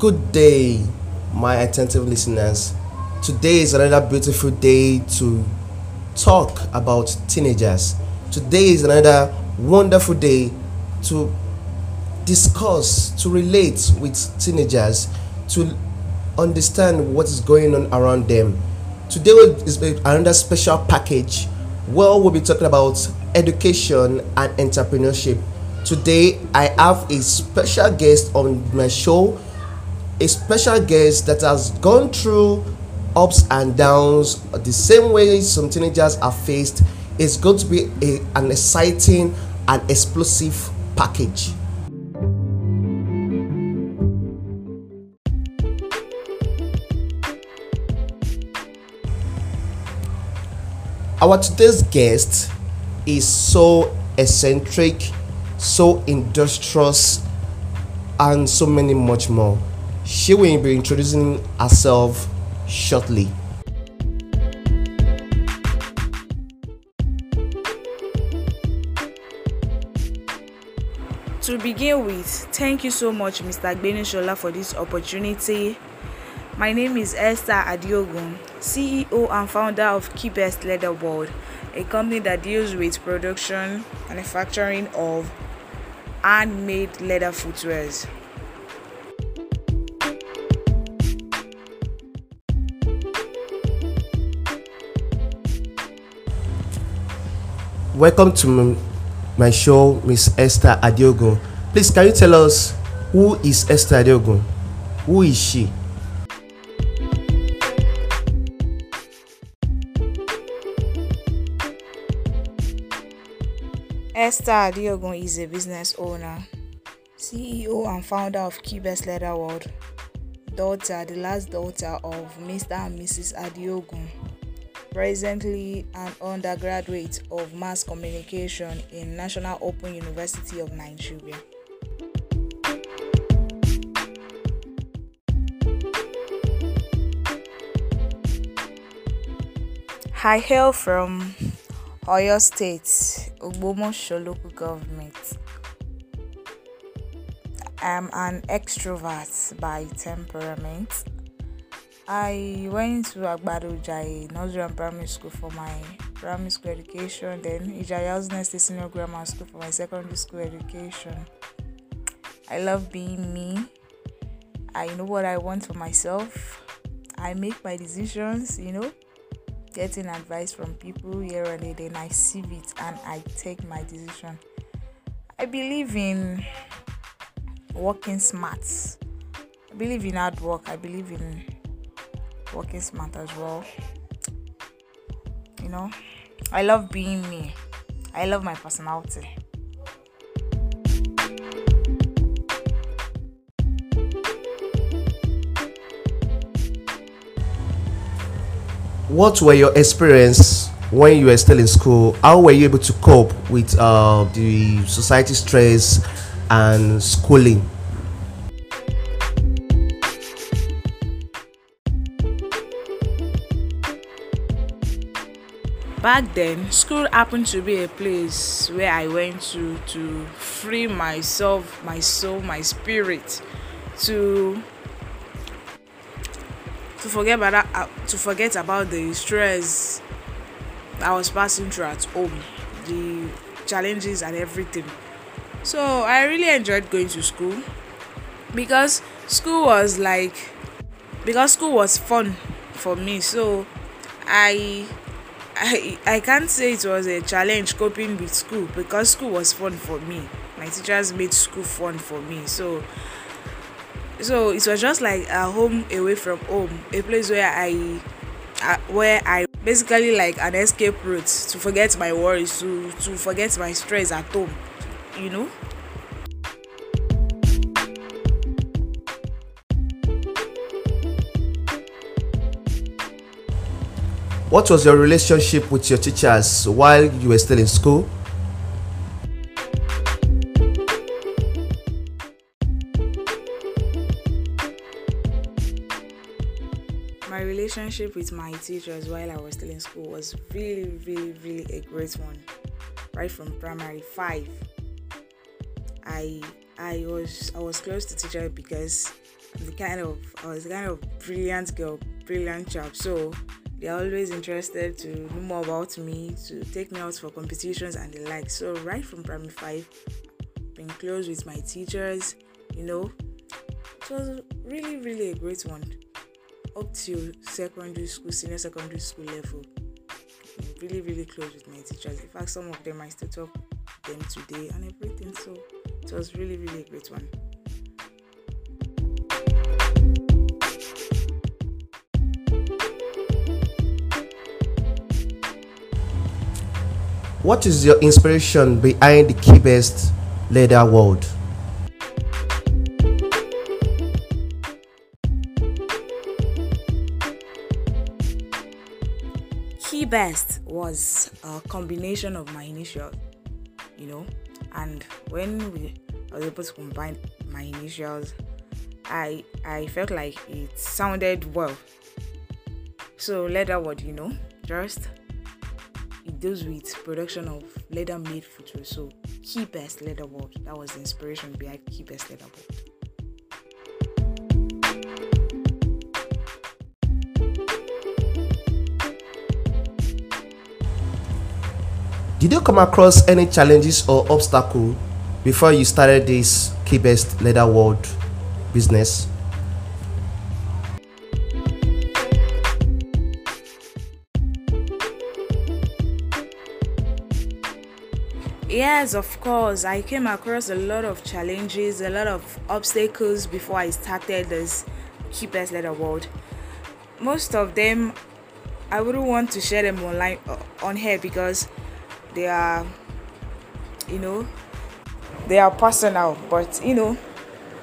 Good day, my attentive listeners. Today is another beautiful day to talk about teenagers. Today is another wonderful day to discuss, to relate with teenagers, to understand what is going on around them. Today is another special package where we'll be talking about education and entrepreneurship. Today, I have a special guest on my show, a special guest that has gone through ups and downs the same way some teenagers are faced. It's going to be a, an exciting and explosive package. Our today's guest is so eccentric, so industrious, and so many much more. She will be introducing herself shortly. To begin with, thank you so much, Mr. Shola, for this opportunity. My name is Esther Adeogun, CEO and founder of Keybest Leather World, a company that deals with production, manufacturing of handmade leather footwears. Welcome to my show, Miss Esther Adeogun. Please, can you tell us who is Esther Adeogun? Who is she? Esther Adeogun is a business owner, CEO and founder of Keybest Leather World, daughter, the last daughter of Mr. and Mrs. Adeogun presently an undergraduate of mass communication in National Open University of Nigeria. I hail from Oyo State, Ogbomoso local government. I am an extrovert by temperament I went to Agbado Jai Nursery and Primary School for my primary school education, then Ijaya Next Senior Grammar School for my secondary school education. I love being me. I know what I want for myself. I make my decisions, you know, getting advice from people here and there, then I sieve it and I take my decision. I believe in working smart. I believe in hard work. I believe in working smart as well. You know, I love being me. I love my personality. What were your experience when you were still in school? How were you able to cope with uh, the society stress and schooling? Back then school happened to be a place where i went to to free myself my soul my spirit to to forget about that, uh, to forget about the stress i was passing through at home the challenges and everything. So i really enjoyed going to school because school was like because school was fun for me. So i I I can't say it was a challenge coping with school because school was fun for me. My teachers made school fun for me. So so it was just like a home away from home, a place where I uh, where I basically like an escape route to forget my worries, to to forget my stress at home, you know. What was your relationship with your teachers while you were still in school? My relationship with my teachers while I was still in school was really, really, really a great one. Right from primary five, I I was I was close to teacher because the kind of I was the kind of brilliant girl, brilliant chap. So they're always interested to know more about me, to take me out for competitions and the like. So right from primary five, been close with my teachers, you know. It was really, really a great one. Up to secondary school, senior secondary school level. Really, really close with my teachers. In fact, some of them I still talk to them today and everything. So it was really, really a great one. What is your inspiration behind the Keybest Leather World? Keybest was a combination of my initials, you know, and when we was able to combine my initials, I I felt like it sounded well. So leather word, you know, just deals with production of leather made footwear. So Keybest Leather World. That was the inspiration behind Leather World. Did you come across any challenges or obstacle before you started this Keybest Leather World business? Yes, of course. I came across a lot of challenges, a lot of obstacles before I started this Keybest Leather World. Most of them, I wouldn't want to share them online uh, on here because they are, you know, they are personal. But you know,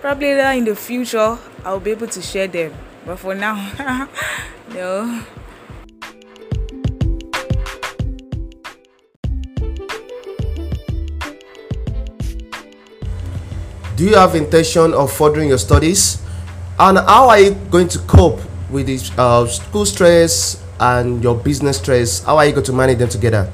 probably in the future, I'll be able to share them. But for now, no. Do you have intention of furthering your studies? And how are you going to cope with the uh, school stress and your business stress? How are you going to manage them together?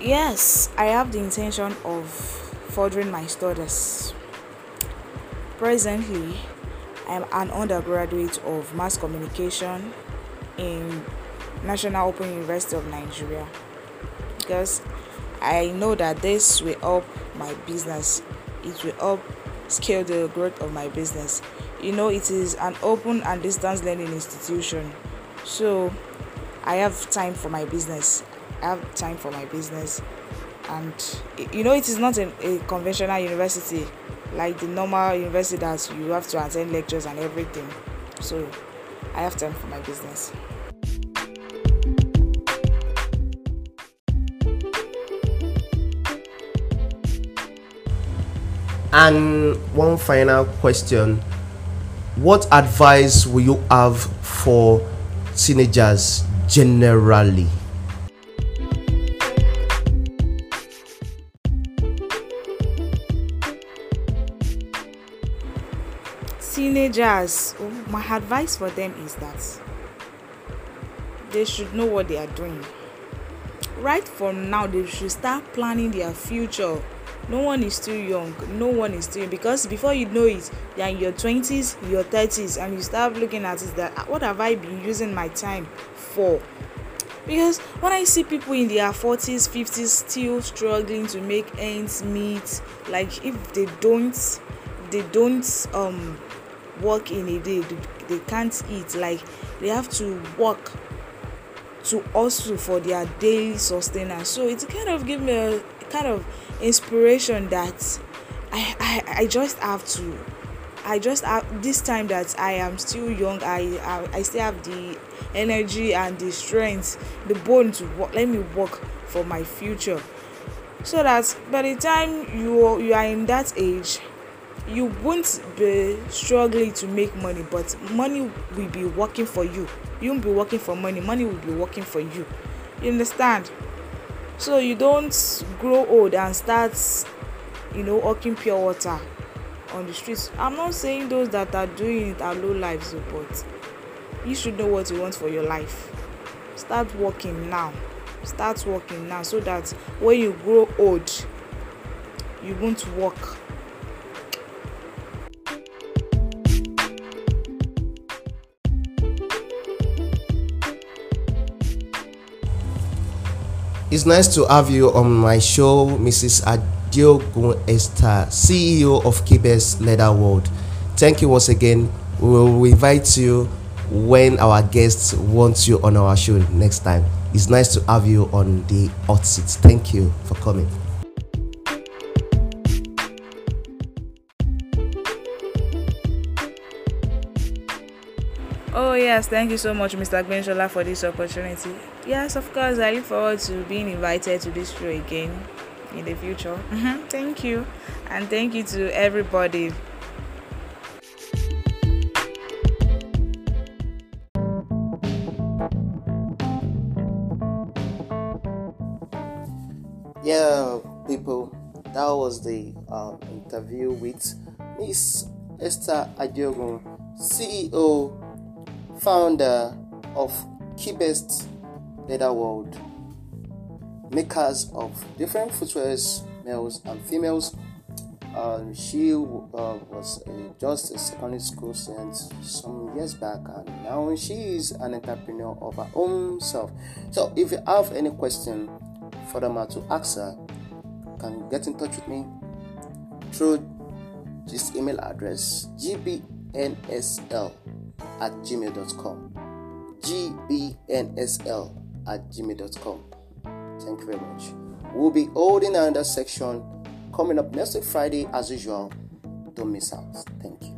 Yes, I have the intention of furthering my studies. Presently, I am an undergraduate of mass communication in National Open University of Nigeria because I know that this will help my business. It will help scale the growth of my business. You know, it is an open and distance learning institution, so I have time for my business. I have time for my business, and you know, it is not a, a conventional university like the normal university that you have to attend lectures and everything. So, I have time for my business. And one final question What advice will you have for teenagers generally? Teenagers, my advice for them is that they should know what they are doing. Right from now, they should start planning their future no one is too young. No one is too because before you know it you are in your twenties your thirties and you start looking at it that what have i been using my time for? Because when i see people in their forties fifties still struggling to make ends meet like if they don't they don't um work in a day they can't eat like they have to work to hustle for their daily sustenance. So it kind of give me a kind of inspiration that I, I i just have to i just have this time that i am still young i i, I still have the energy and the strength the bone to work let me work for my future. So that by the time you you are in that age you won't be struggling to make money but money will be working for you. You won't be working for money money will be working for you. You understand so you don't grow old and start you know hawking pure water on the streets. I'm not saying those that are doing it are low lives but you should know what you want for your life. Start working now. Start working now so that when you grow old you won't work It's nice to have you on my show, Mrs. Adeogun Esther, CEO of Keybest Leather World. Thank you once again. We will invite you when our guests want you on our show next time. It's nice to have you on the hot seat. Thank you for coming. Yes, thank you so much, Mr. Gbenshola, for this opportunity. Yes, of course, I look forward to being invited to this show again in the future. Mhm, thank you, and thank you to everybody. Yeah, people, that was the um, interview with Miss Esther Adeogun, CEO, founder of Keybest Leather World, makers of different footwears, males and females. Um, she uh, was a, just a secondary school student some years back, and now she is an entrepreneur of her own self. So, if you have any question for furthermore to ask her, you can get in touch with me through this email address gbnsl at gmail.com. gbnsl at gmail.com. Thank you very much. We'll be holding another section coming up next Friday as usual. Don't miss out. Thank you.